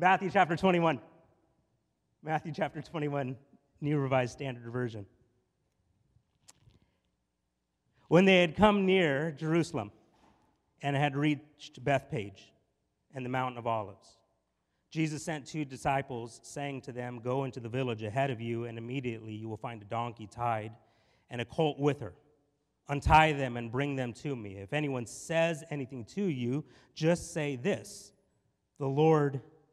Matthew chapter 21. Matthew chapter 21, New Revised Standard Version. When they had come near Jerusalem and had reached Bethphage and the Mountain of Olives, Jesus sent two disciples, saying to them, Go into the village ahead of you, and immediately you will find a donkey tied and a colt with her. Untie them and bring them to me. If anyone says anything to you, just say this The Lord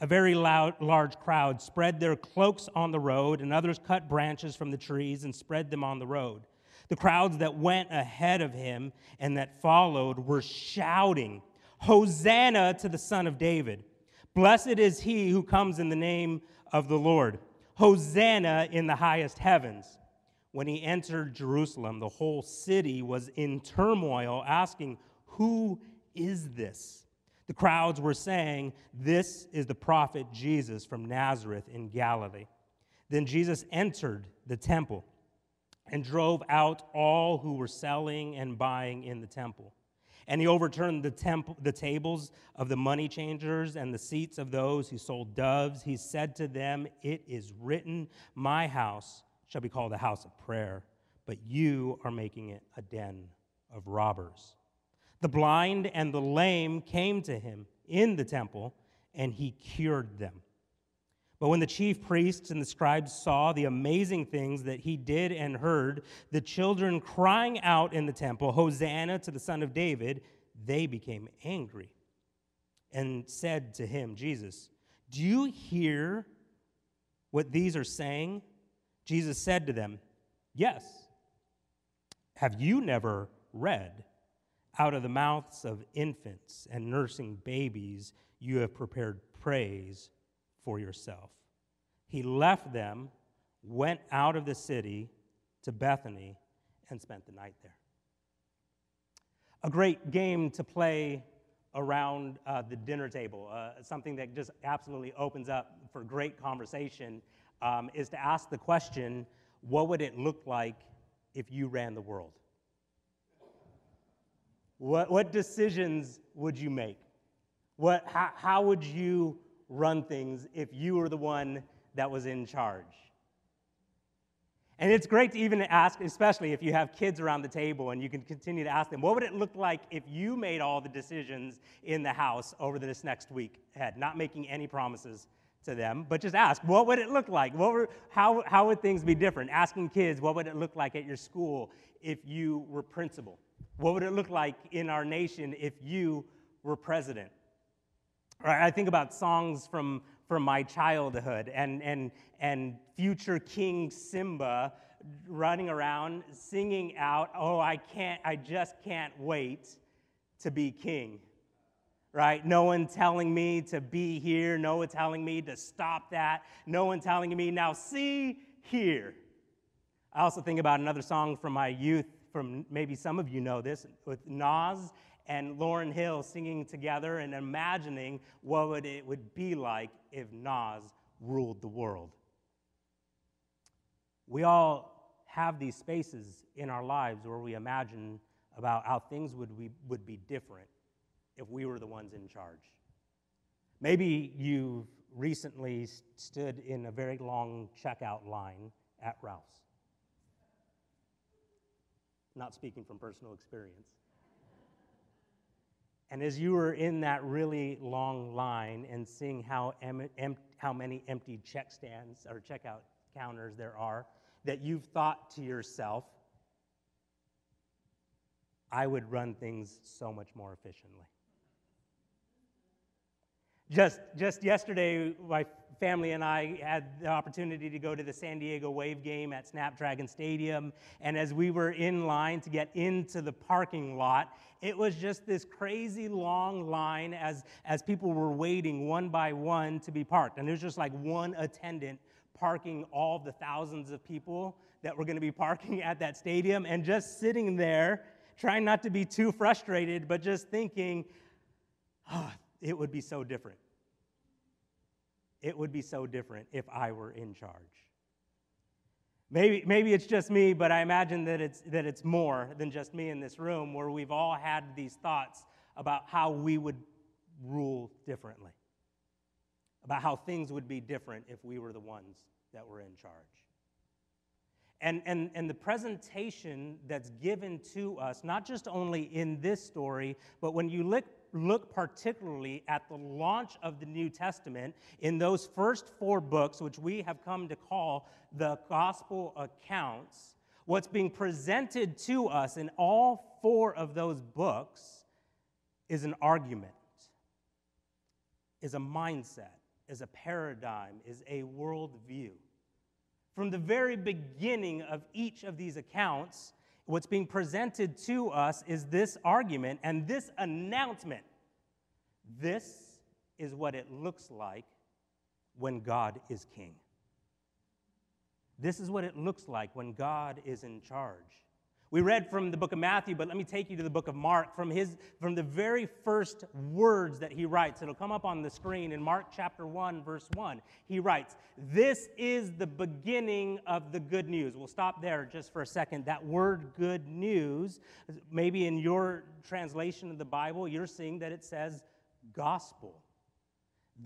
A very loud, large crowd spread their cloaks on the road, and others cut branches from the trees and spread them on the road. The crowds that went ahead of him and that followed were shouting, Hosanna to the Son of David! Blessed is he who comes in the name of the Lord. Hosanna in the highest heavens. When he entered Jerusalem, the whole city was in turmoil, asking, Who is this? The crowds were saying, This is the prophet Jesus from Nazareth in Galilee. Then Jesus entered the temple and drove out all who were selling and buying in the temple. And he overturned the, temple, the tables of the money changers and the seats of those who sold doves. He said to them, It is written, My house shall be called a house of prayer, but you are making it a den of robbers. The blind and the lame came to him in the temple, and he cured them. But when the chief priests and the scribes saw the amazing things that he did and heard, the children crying out in the temple, Hosanna to the Son of David, they became angry and said to him, Jesus, Do you hear what these are saying? Jesus said to them, Yes. Have you never read? Out of the mouths of infants and nursing babies, you have prepared praise for yourself. He left them, went out of the city to Bethany, and spent the night there. A great game to play around uh, the dinner table, uh, something that just absolutely opens up for great conversation, um, is to ask the question what would it look like if you ran the world? What, what decisions would you make? What, how, how would you run things if you were the one that was in charge? And it's great to even ask, especially if you have kids around the table and you can continue to ask them, what would it look like if you made all the decisions in the house over this next week ahead? Not making any promises to them, but just ask, what would it look like? What were, how, how would things be different? Asking kids, what would it look like at your school if you were principal? What would it look like in our nation if you were president? Right, I think about songs from, from my childhood and, and, and future King Simba running around singing out, Oh, I can't, I just can't wait to be king. Right? No one telling me to be here, no one telling me to stop that, no one telling me, now see here. I also think about another song from my youth from maybe some of you know this, with Nas and Lauryn Hill singing together and imagining what would it would be like if Nas ruled the world. We all have these spaces in our lives where we imagine about how things would, we, would be different if we were the ones in charge. Maybe you've recently stood in a very long checkout line at Ralph's not speaking from personal experience. And as you were in that really long line and seeing how, em- em- how many empty check stands or checkout counters there are, that you've thought to yourself, I would run things so much more efficiently. Just, just yesterday, my family and I had the opportunity to go to the San Diego Wave game at Snapdragon Stadium. And as we were in line to get into the parking lot, it was just this crazy long line as, as people were waiting one by one to be parked. And there's just like one attendant parking all the thousands of people that were going to be parking at that stadium and just sitting there trying not to be too frustrated, but just thinking, oh, it would be so different. It would be so different if I were in charge. Maybe, maybe it's just me, but I imagine that it's, that it's more than just me in this room where we've all had these thoughts about how we would rule differently, about how things would be different if we were the ones that were in charge. And, and, and the presentation that's given to us, not just only in this story, but when you look, look particularly at the launch of the New Testament in those first four books, which we have come to call the gospel accounts, what's being presented to us in all four of those books is an argument, is a mindset, is a paradigm, is a worldview. From the very beginning of each of these accounts, what's being presented to us is this argument and this announcement. This is what it looks like when God is king. This is what it looks like when God is in charge. We read from the book of Matthew, but let me take you to the book of Mark from his from the very first words that he writes. It'll come up on the screen in Mark chapter 1 verse 1. He writes, "This is the beginning of the good news." We'll stop there just for a second. That word good news, maybe in your translation of the Bible, you're seeing that it says gospel.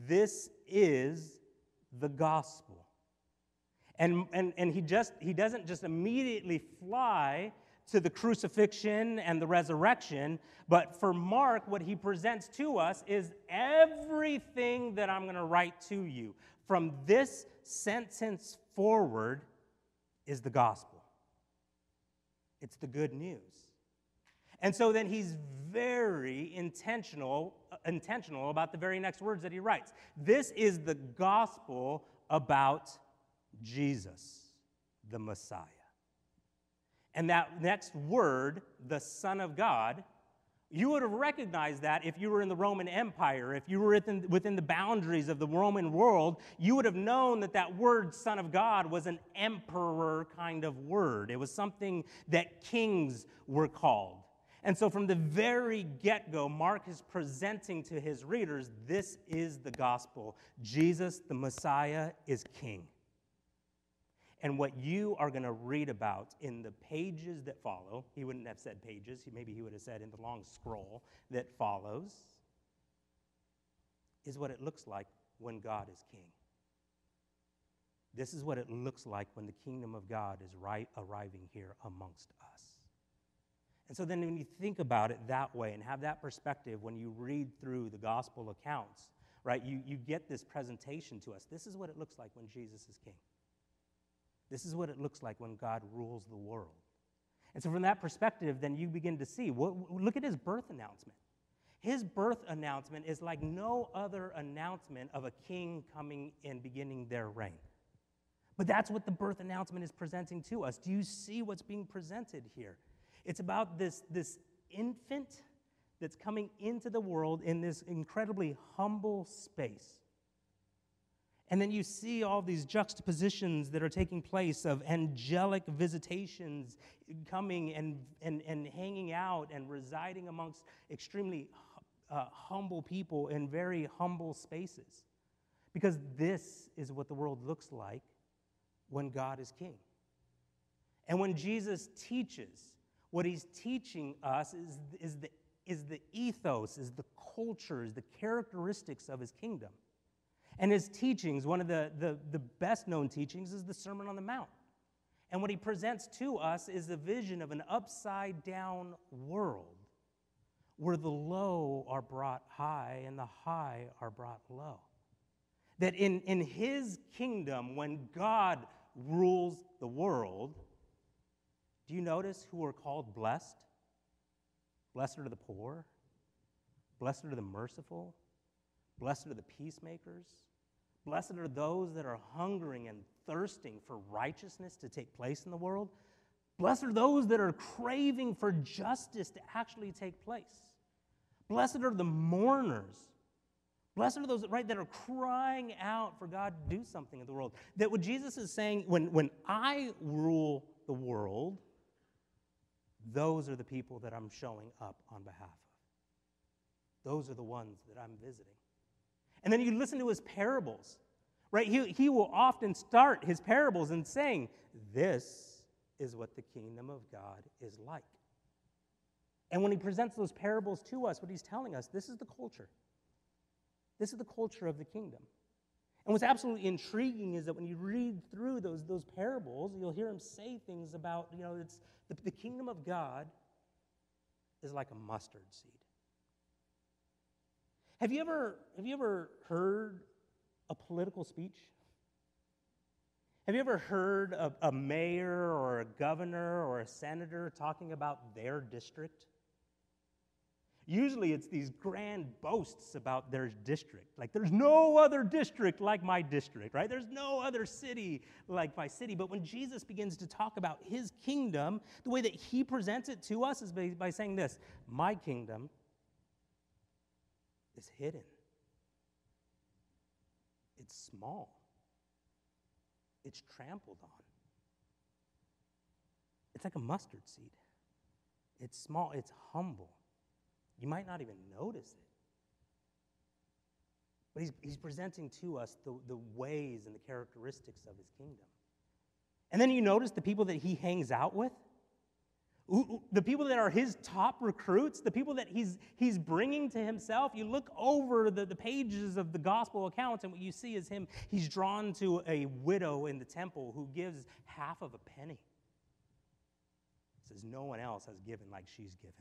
This is the gospel. And, and, and he just he doesn't just immediately fly to the crucifixion and the resurrection. But for Mark, what he presents to us is everything that I'm going to write to you from this sentence forward is the gospel. It's the good news. And so then he's very intentional, intentional about the very next words that he writes. This is the gospel about Jesus, the Messiah. And that next word, the Son of God, you would have recognized that if you were in the Roman Empire, if you were within, within, the boundaries of the Roman world, you would have known that that word, Son of God, was an emperor kind of word. It was something that kings were called. And so, from the very get go, Mark is presenting to his readers this is the gospel. Jesus, the Messiah, is king. And what you are going to read about in the pages that follow, he wouldn't have said pages, maybe he would have said in the long scroll that follows, is what it looks like when God is king. This is what it looks like when the kingdom of God is right arriving here amongst us. And so then when you think about it that way and have that perspective when you read through the gospel accounts, right, you, you get this presentation to us. This is what it looks like when Jesus is king. This is what it looks like when God rules the world. And so, from that perspective, then you begin to see what, look at his birth announcement. His birth announcement is like no other announcement of a king coming and beginning their reign. But that's what the birth announcement is presenting to us. Do you see what's being presented here? It's about this, this infant that's coming into the world in this incredibly humble space. And then you see all these juxtapositions that are taking place of angelic visitations coming and, and, and hanging out and residing amongst extremely uh, humble people in very humble spaces. Because this is what the world looks like when God is king. And when Jesus teaches, what he's teaching us is, is, the, is the ethos, is the culture, is the characteristics of his kingdom. And his teachings, one of the, the, the best known teachings, is the Sermon on the Mount. And what he presents to us is a vision of an upside down world where the low are brought high and the high are brought low. That in, in his kingdom, when God rules the world, do you notice who are called blessed? Blessed are the poor, blessed are the merciful, Blessed are the peacemakers. Blessed are those that are hungering and thirsting for righteousness to take place in the world. Blessed are those that are craving for justice to actually take place. Blessed are the mourners. Blessed are those right that are crying out for God to do something in the world. That what Jesus is saying, when, when I rule the world, those are the people that I'm showing up on behalf of. Those are the ones that I'm visiting. And then you listen to his parables, right? He, he will often start his parables in saying, This is what the kingdom of God is like. And when he presents those parables to us, what he's telling us, this is the culture. This is the culture of the kingdom. And what's absolutely intriguing is that when you read through those, those parables, you'll hear him say things about, you know, it's the, the kingdom of God is like a mustard seed. Have you ever, have you ever heard a political speech? Have you ever heard a, a mayor or a governor or a senator talking about their district? Usually it's these grand boasts about their district. Like, there's no other district like my district, right? There's no other city like my city. But when Jesus begins to talk about his kingdom, the way that he presents it to us is by, by saying this My kingdom is hidden, it's small, it's trampled on. It's like a mustard seed. It's small, it's humble. You might not even notice it. But he's, he's presenting to us the, the ways and the characteristics of his kingdom. And then you notice the people that he hangs out with the people that are his top recruits, the people that he's, he's bringing to himself, you look over the, the pages of the gospel accounts, and what you see is him. He's drawn to a widow in the temple who gives half of a penny. Says, No one else has given like she's given.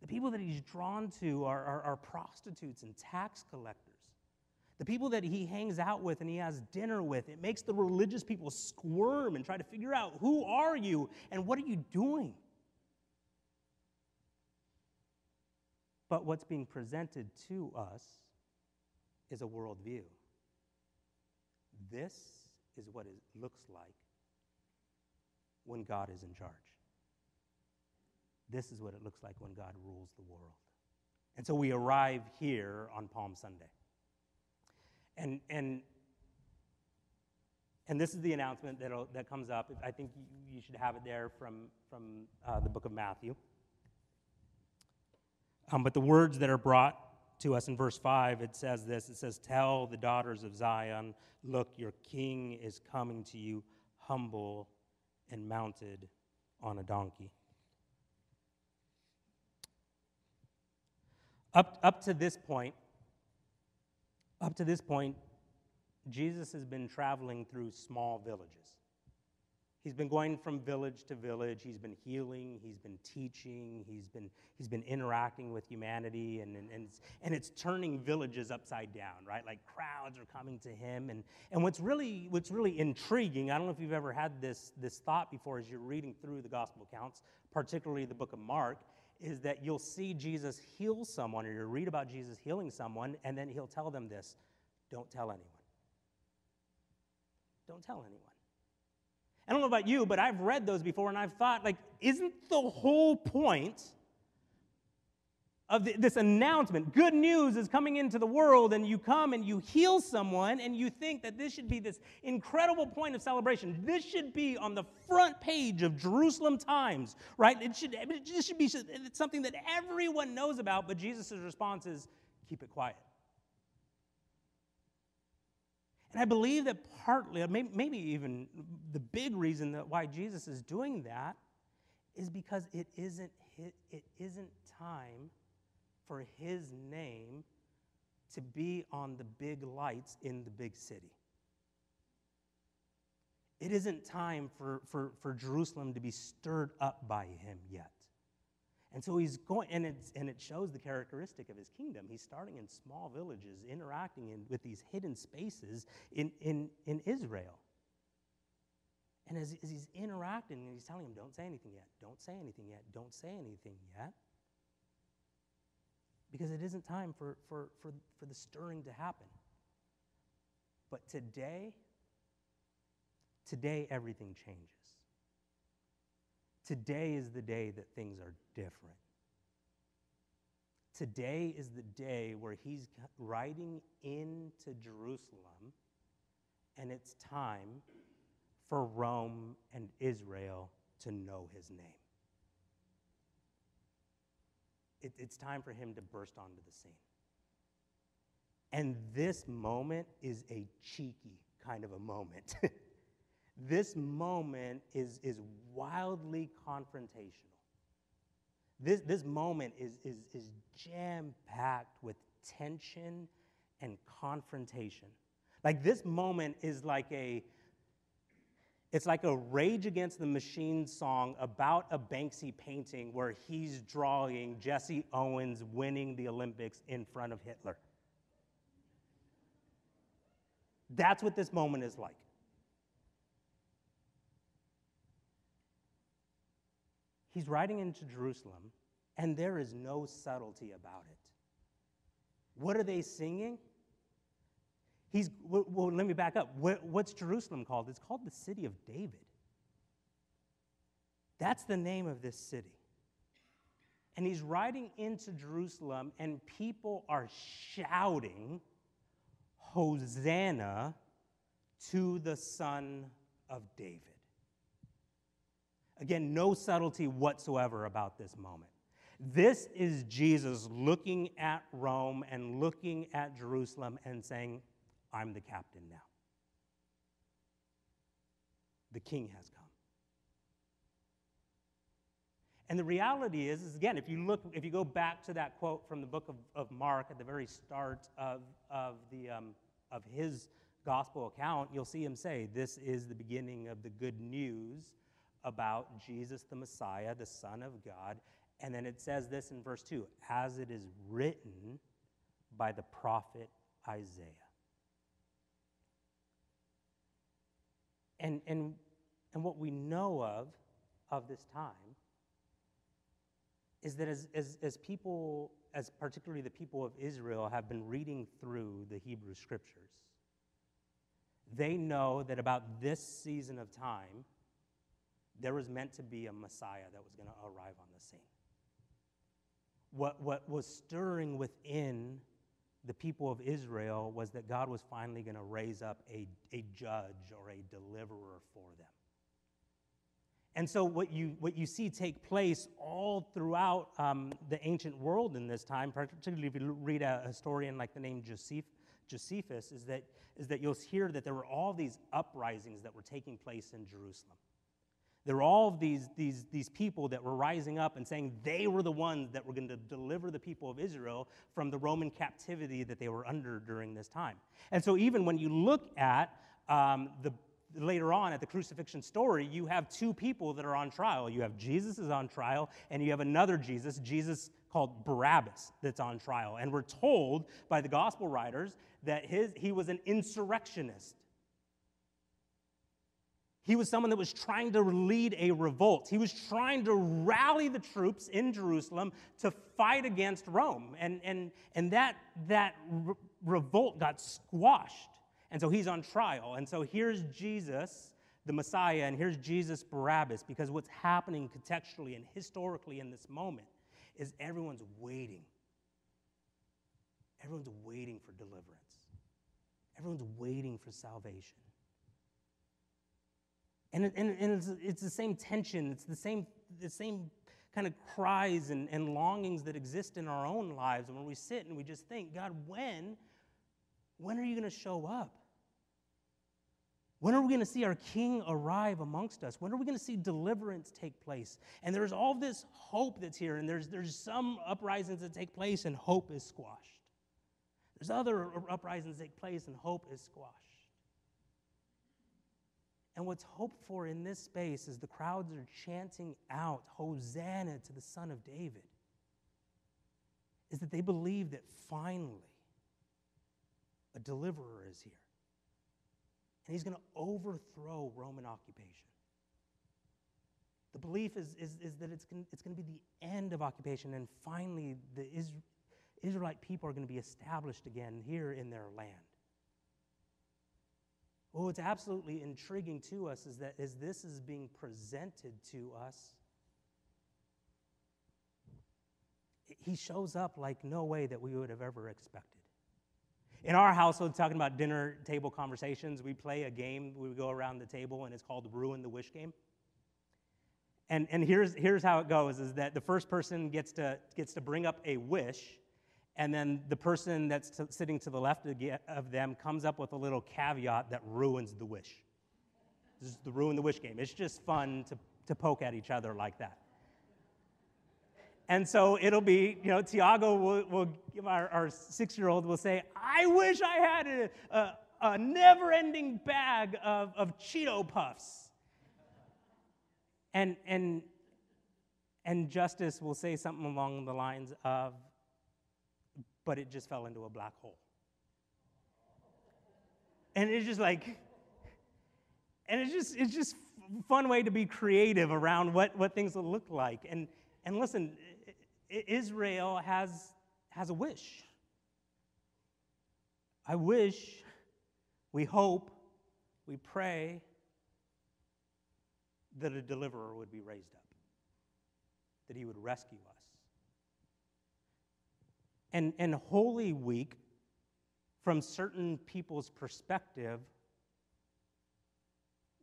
The people that he's drawn to are, are, are prostitutes and tax collectors. The people that he hangs out with and he has dinner with, it makes the religious people squirm and try to figure out who are you and what are you doing? But what's being presented to us is a worldview. This is what it looks like when God is in charge. This is what it looks like when God rules the world. And so we arrive here on Palm Sunday. And, and, and this is the announcement that that comes up. I think you, you should have it there from, from uh, the book of Matthew. Um, but the words that are brought to us in verse 5, it says this it says, Tell the daughters of Zion, look, your king is coming to you, humble and mounted on a donkey. Up, up to this point, up to this point, Jesus has been traveling through small villages. He's been going from village to village. He's been healing. He's been teaching. He's been, he's been interacting with humanity. And, and, and, it's, and it's turning villages upside down, right? Like crowds are coming to him. And, and what's, really, what's really intriguing, I don't know if you've ever had this, this thought before as you're reading through the gospel accounts, particularly the book of Mark, is that you'll see Jesus heal someone, or you read about Jesus healing someone, and then he'll tell them this don't tell anyone. Don't tell anyone. I don't know about you, but I've read those before and I've thought, like, isn't the whole point of the, this announcement, good news is coming into the world, and you come and you heal someone, and you think that this should be this incredible point of celebration. This should be on the front page of Jerusalem Times, right? It should, this should be something that everyone knows about, but Jesus' response is keep it quiet. And I believe that partly, maybe even the big reason that why Jesus is doing that is because it isn't, it isn't time for his name to be on the big lights in the big city. It isn't time for, for, for Jerusalem to be stirred up by him yet. And so he's going, and, it's, and it shows the characteristic of his kingdom. He's starting in small villages, interacting in, with these hidden spaces in, in, in Israel. And as, as he's interacting, and he's telling him, don't say anything yet, don't say anything yet, don't say anything yet because it isn't time for, for, for, for the stirring to happen. But today, today everything changes. Today is the day that things are different. Today is the day where he's riding into Jerusalem, and it's time for Rome and Israel to know his name. It, it's time for him to burst onto the scene. And this moment is a cheeky kind of a moment. this moment is, is wildly confrontational. This, this moment is, is, is jam packed with tension and confrontation. Like this moment is like a it's like a Rage Against the Machine song about a Banksy painting where he's drawing Jesse Owens winning the Olympics in front of Hitler. That's what this moment is like. He's riding into Jerusalem, and there is no subtlety about it. What are they singing? He's, well, let me back up. What's Jerusalem called? It's called the city of David. That's the name of this city. And he's riding into Jerusalem, and people are shouting, Hosanna to the Son of David. Again, no subtlety whatsoever about this moment. This is Jesus looking at Rome and looking at Jerusalem and saying, I'm the captain now. The king has come. And the reality is, is again, if you look, if you go back to that quote from the book of, of Mark at the very start of, of, the, um, of his gospel account, you'll see him say, This is the beginning of the good news about Jesus the Messiah, the Son of God. And then it says this in verse 2 as it is written by the prophet Isaiah. And, and, and what we know of of this time is that as, as, as people, as particularly the people of Israel, have been reading through the Hebrew scriptures, they know that about this season of time, there was meant to be a Messiah that was going to arrive on the scene. What, what was stirring within the people of Israel was that God was finally going to raise up a, a judge or a deliverer for them. And so, what you, what you see take place all throughout um, the ancient world in this time, particularly if you read a historian like the name Joseph, Josephus, is that, is that you'll hear that there were all these uprisings that were taking place in Jerusalem. There were all of these, these, these people that were rising up and saying they were the ones that were going to deliver the people of Israel from the Roman captivity that they were under during this time. And so, even when you look at um, the later on at the crucifixion story, you have two people that are on trial. You have Jesus is on trial, and you have another Jesus, Jesus called Barabbas, that's on trial. And we're told by the gospel writers that his, he was an insurrectionist. He was someone that was trying to lead a revolt. He was trying to rally the troops in Jerusalem to fight against Rome. And, and, and that, that re- revolt got squashed. And so he's on trial. And so here's Jesus, the Messiah, and here's Jesus Barabbas, because what's happening contextually and historically in this moment is everyone's waiting. Everyone's waiting for deliverance, everyone's waiting for salvation. And, and, and it's, it's, the same tension, it's the same, the same kind of cries and, and longings that exist in our own lives. And when we sit and we just think, God, when, when are you going to show up? When are we going to see our King arrive amongst us? When are we going to see deliverance take place? And there's all this hope that's here, and there's, there's some uprisings that take place, and hope is squashed. There's other uprisings that take place, and hope is squashed. And what's hoped for in this space is the crowds are chanting out, Hosanna to the Son of David, is that they believe that finally a deliverer is here. And he's going to overthrow Roman occupation. The belief is, is, is that it's going, it's going to be the end of occupation, and finally the Israelite people are going to be established again here in their land. But what's absolutely intriguing to us is that as this is being presented to us, he shows up like no way that we would have ever expected. In our household, talking about dinner table conversations, we play a game. We go around the table, and it's called Ruin the Wish Game. And, and here's, here's how it goes is that the first person gets to, gets to bring up a wish, and then the person that's t- sitting to the left of them comes up with a little caveat that ruins the wish. This is the ruin the wish game. It's just fun to, to poke at each other like that. And so it'll be, you know, Tiago will, will our, our six year old will say, I wish I had a, a, a never ending bag of, of Cheeto Puffs. And, and, and Justice will say something along the lines of, but it just fell into a black hole. And it's just like, and it's just, it's just fun way to be creative around what, what things will look like. And, and listen, Israel has, has a wish. I wish, we hope, we pray that a deliverer would be raised up, that he would rescue us. And, and Holy Week, from certain people's perspective,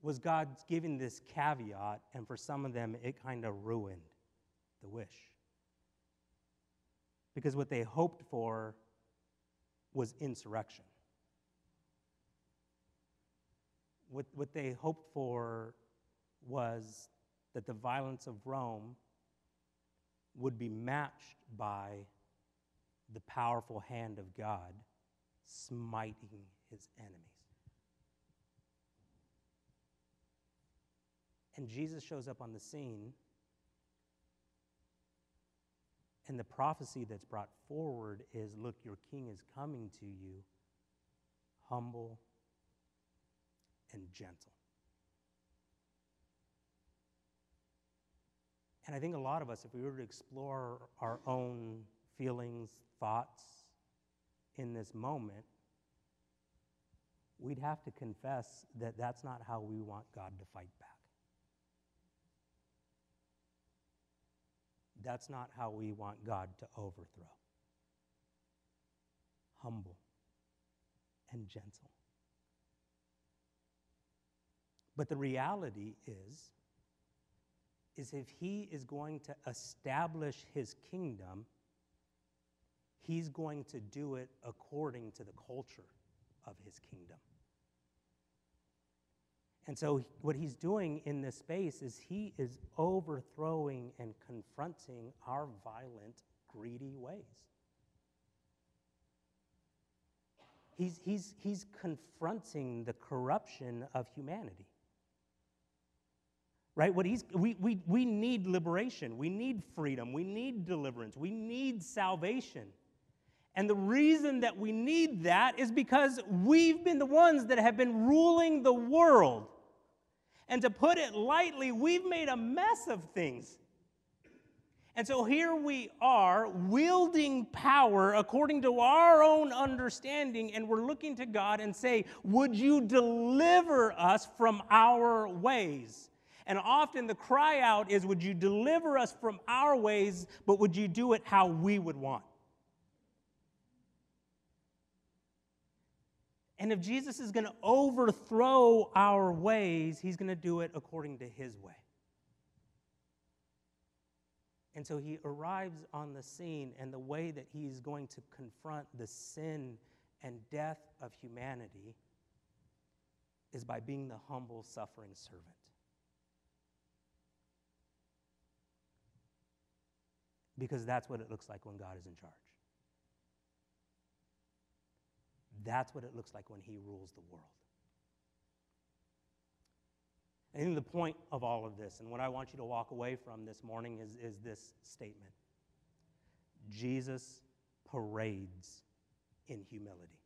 was God's giving this caveat, and for some of them, it kind of ruined the wish because what they hoped for was insurrection. What, what they hoped for was that the violence of Rome would be matched by the powerful hand of God smiting his enemies. And Jesus shows up on the scene and the prophecy that's brought forward is look, your king is coming to you, humble and gentle. And I think a lot of us, if we were to explore our own feelings, thoughts in this moment, we'd have to confess that that's not how we want God to fight back. That's not how we want God to overthrow. Humble and gentle. But the reality is, is if he is going to establish his kingdom, he's going to do it according to the culture of his kingdom. And so, what he's doing in this space is he is overthrowing and confronting our violent, greedy ways. He's, he's, he's confronting the corruption of humanity. Right? What he's, we, we, we need liberation. We need freedom. We need deliverance. We need salvation. And the reason that we need that is because we've been the ones that have been ruling the world and to put it lightly, we've made a mess of things. And so here we are wielding power according to our own understanding, and we're looking to God and say, Would you deliver us from our ways? And often the cry out is, Would you deliver us from our ways, but would you do it how we would want? And if Jesus is going to overthrow our ways, he's going to do it according to his way. And so he arrives on the scene, and the way that he's going to confront the sin and death of humanity is by being the humble, suffering servant. Because that's what it looks like when God is in charge. That's what it looks like when he rules the world. I think the point of all of this, and what I want you to walk away from this morning, is, is this statement Jesus parades in humility.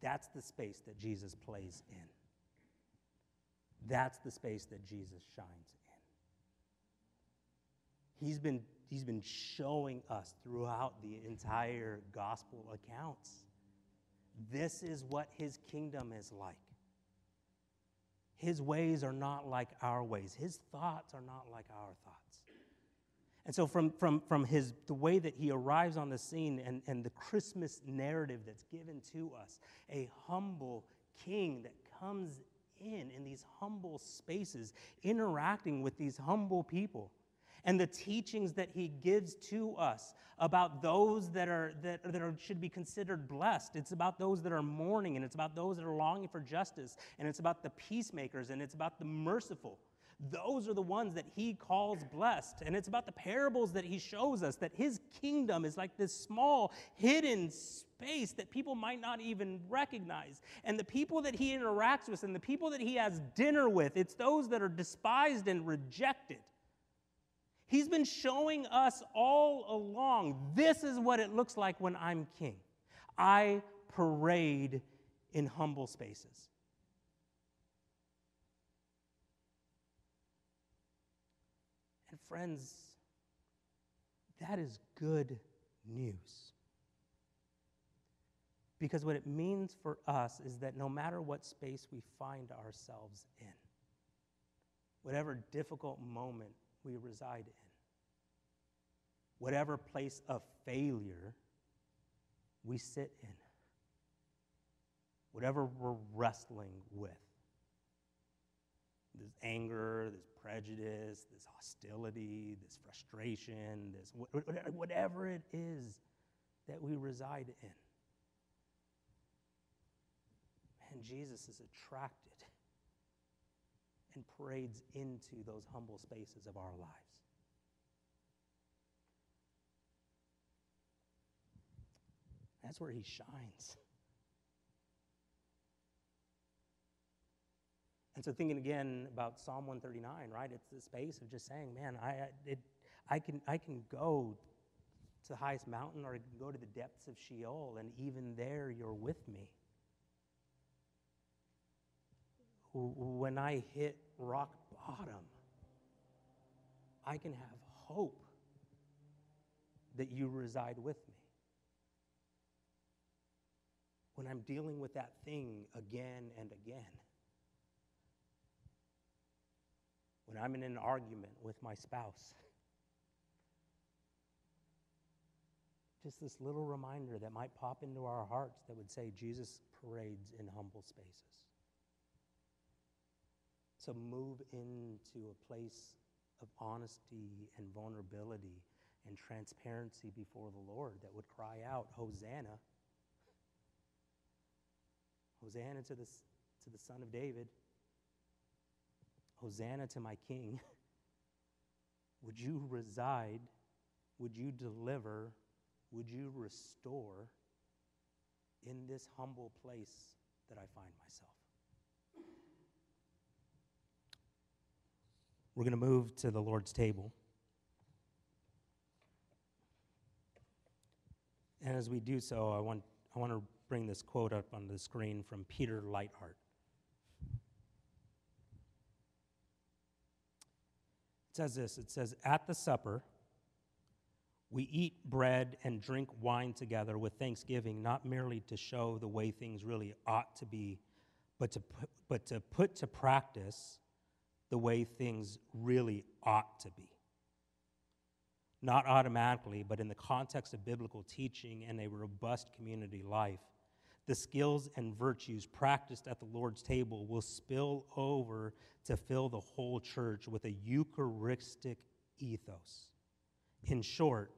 That's the space that Jesus plays in. That's the space that Jesus shines in. He's been He's been showing us throughout the entire gospel accounts. this is what his kingdom is like. His ways are not like our ways. His thoughts are not like our thoughts. And so, from, from, from his, the way that he arrives on the scene and, and the Christmas narrative that's given to us, a humble king that comes in in these humble spaces, interacting with these humble people, and the teachings that he gives to us about those that, are, that, that are, should be considered blessed. It's about those that are mourning, and it's about those that are longing for justice, and it's about the peacemakers, and it's about the merciful. Those are the ones that he calls blessed. And it's about the parables that he shows us that his kingdom is like this small, hidden space that people might not even recognize. And the people that he interacts with and the people that he has dinner with, it's those that are despised and rejected. He's been showing us all along this is what it looks like when I'm king. I parade in humble spaces. And friends, that is good news. Because what it means for us is that no matter what space we find ourselves in, whatever difficult moment we reside in, whatever place of failure we sit in, whatever we're wrestling with, this anger, this prejudice, this hostility, this frustration, this whatever it is that we reside in. And Jesus is attracted and parades into those humble spaces of our lives. That's where he shines. And so, thinking again about Psalm 139, right? It's the space of just saying, man, I, it, I, can, I can go to the highest mountain or I can go to the depths of Sheol, and even there you're with me. When I hit rock bottom, I can have hope that you reside with me. When I'm dealing with that thing again and again, when I'm in an argument with my spouse. Just this little reminder that might pop into our hearts that would say Jesus parades in humble spaces. So move into a place of honesty and vulnerability and transparency before the Lord that would cry out, Hosanna. Hosanna to the, to the Son of David. Hosanna to my King. Would you reside? Would you deliver? Would you restore in this humble place that I find myself? We're going to move to the Lord's table. And as we do so, I want, I want to bring this quote up on the screen from Peter Leithart. says this it says, At the supper, we eat bread and drink wine together with thanksgiving, not merely to show the way things really ought to be, but to put, but to, put to practice the way things really ought to be. Not automatically, but in the context of biblical teaching and a robust community life the skills and virtues practiced at the Lord's table will spill over to fill the whole church with a Eucharistic ethos. In short,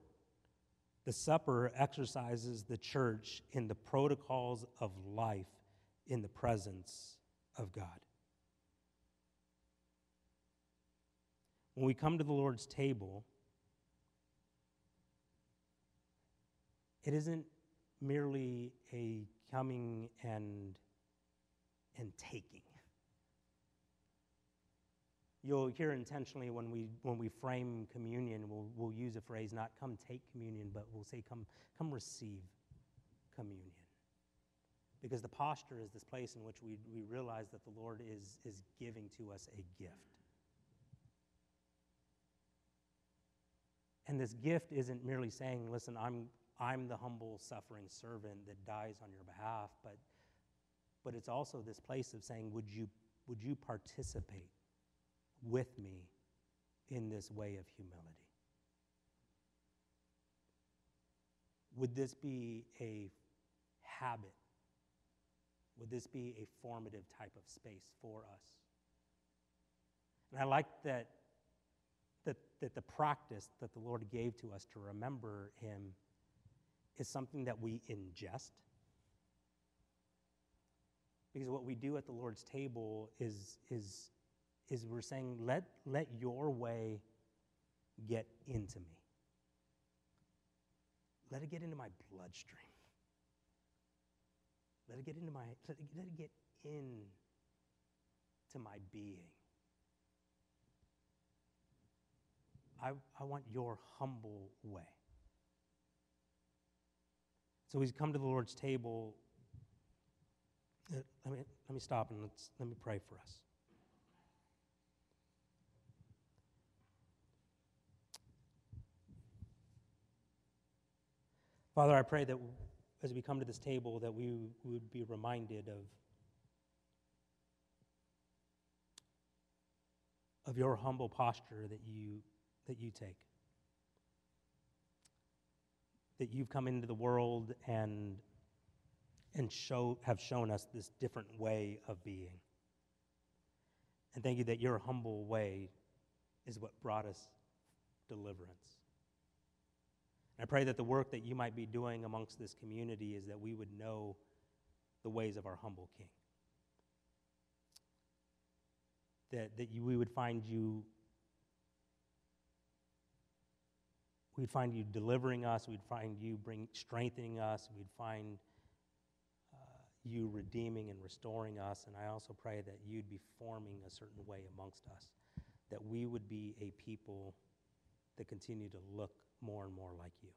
the supper exercises the church in the protocols of life in the presence of God. When we come to the Lord's table, it isn't merely a coming and, and taking. You'll hear intentionally when we, when we frame communion, we'll, we'll use a phrase not come take communion, but we'll say come, come receive communion. Because the posture is this place in which we, we realize that the Lord is, is giving to us a gift. And this gift isn't merely saying, listen, I'm, I'm the humble, suffering servant that dies on your behalf, but, but it's also this place of saying, would you, would you participate with me in this way of humility? Would this be a habit? Would this be a formative type of space for us? And I like that, that, that the practice that the Lord gave to us to remember Him is something that we ingest. Because what we do at the Lord's table is, is, is we're saying, let, let your way get into me. Let it get into my bloodstream. Let it get into my, let it, let it get in to my being. I, I want your humble way. So he's come to the Lord's table. Uh, Let me, let me stop and let's, let me pray for us. Father, I pray that as we come to this table, that we would be reminded of, of your humble posture that you, that you take. That you've come into the world and, and show, have shown us this different way of being. And thank you that your humble way is what brought us deliverance. I pray that the work that you might be doing amongst this community is that we would know the ways of our humble King. That, that you, we would find you, we'd find you delivering us, we'd find you bring, strengthening us, we'd find uh, you redeeming and restoring us. And I also pray that you'd be forming a certain way amongst us, that we would be a people that continue to look more and more like you.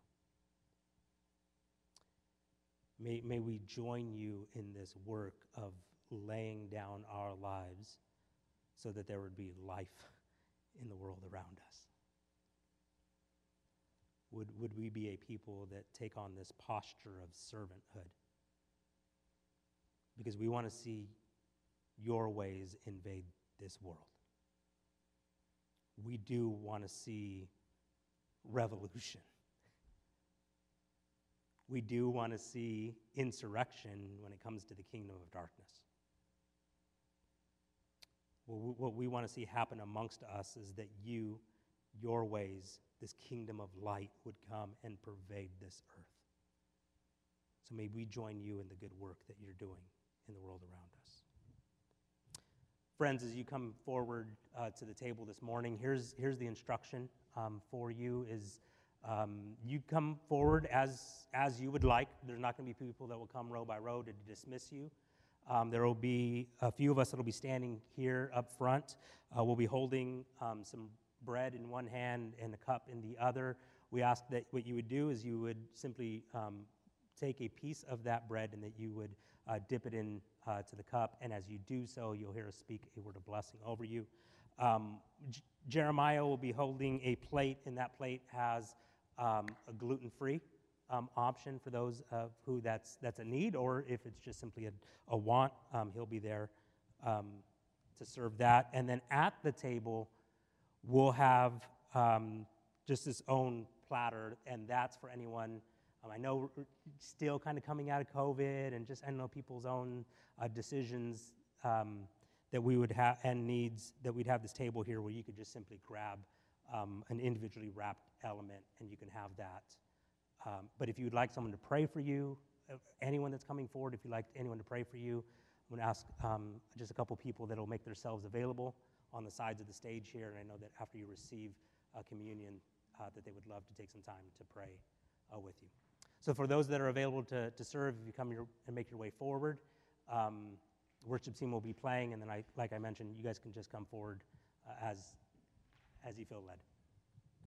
May, may we join you in this work of laying down our lives so that there would be life in the world around us. Would, would we be a people that take on this posture of servanthood? Because we want to see your ways invade this world. We do want to see revolution. We do want to see insurrection when it comes to the kingdom of darkness. What we want to see happen amongst us is that you, your ways, this kingdom of light would come and pervade this earth. So may we join you in the good work that you're doing in the world around us. Friends, as you come forward uh, to the table this morning, here's, here's the instruction um, for you is um, you come forward as, as you would like. There's not going to be people that will come row by row to dismiss you. Um, there will be a few of us that will be standing here up front. Uh, we'll be holding um, some bread in one hand and a cup in the other. We ask that what you would do is you would simply um, take a piece of that bread and that you would uh, dip it in uh, to the cup. And as you do so, you'll hear us speak a word of blessing over you. Um, J- Jeremiah will be holding a plate, and that plate has um, a gluten free um, option for those of who that's, that's a need, or if it's just simply a, a want, um, he'll be there um, to serve that. And then at the table, we'll have um, just this own platter, and that's for anyone. Um, I know still kind of coming out of COVID, and just I know people's own uh, decisions that we would have and needs that we'd have this table here where you could just simply grab um, an individually wrapped element and you can have that. Um, but if you'd like someone to pray for you, uh, anyone that's coming forward, if you'd like anyone to pray for you, I'm going to ask um, just a couple people that will make themselves available on the sides of the stage here. And I know that after you receive uh, communion, uh, that they would love to take some time to pray uh, with you. So for those that are available to, to serve, if you come your, and make your way forward, um, worship team will be playing, and then I, like I mentioned, you guys can just come forward as, as you feel led.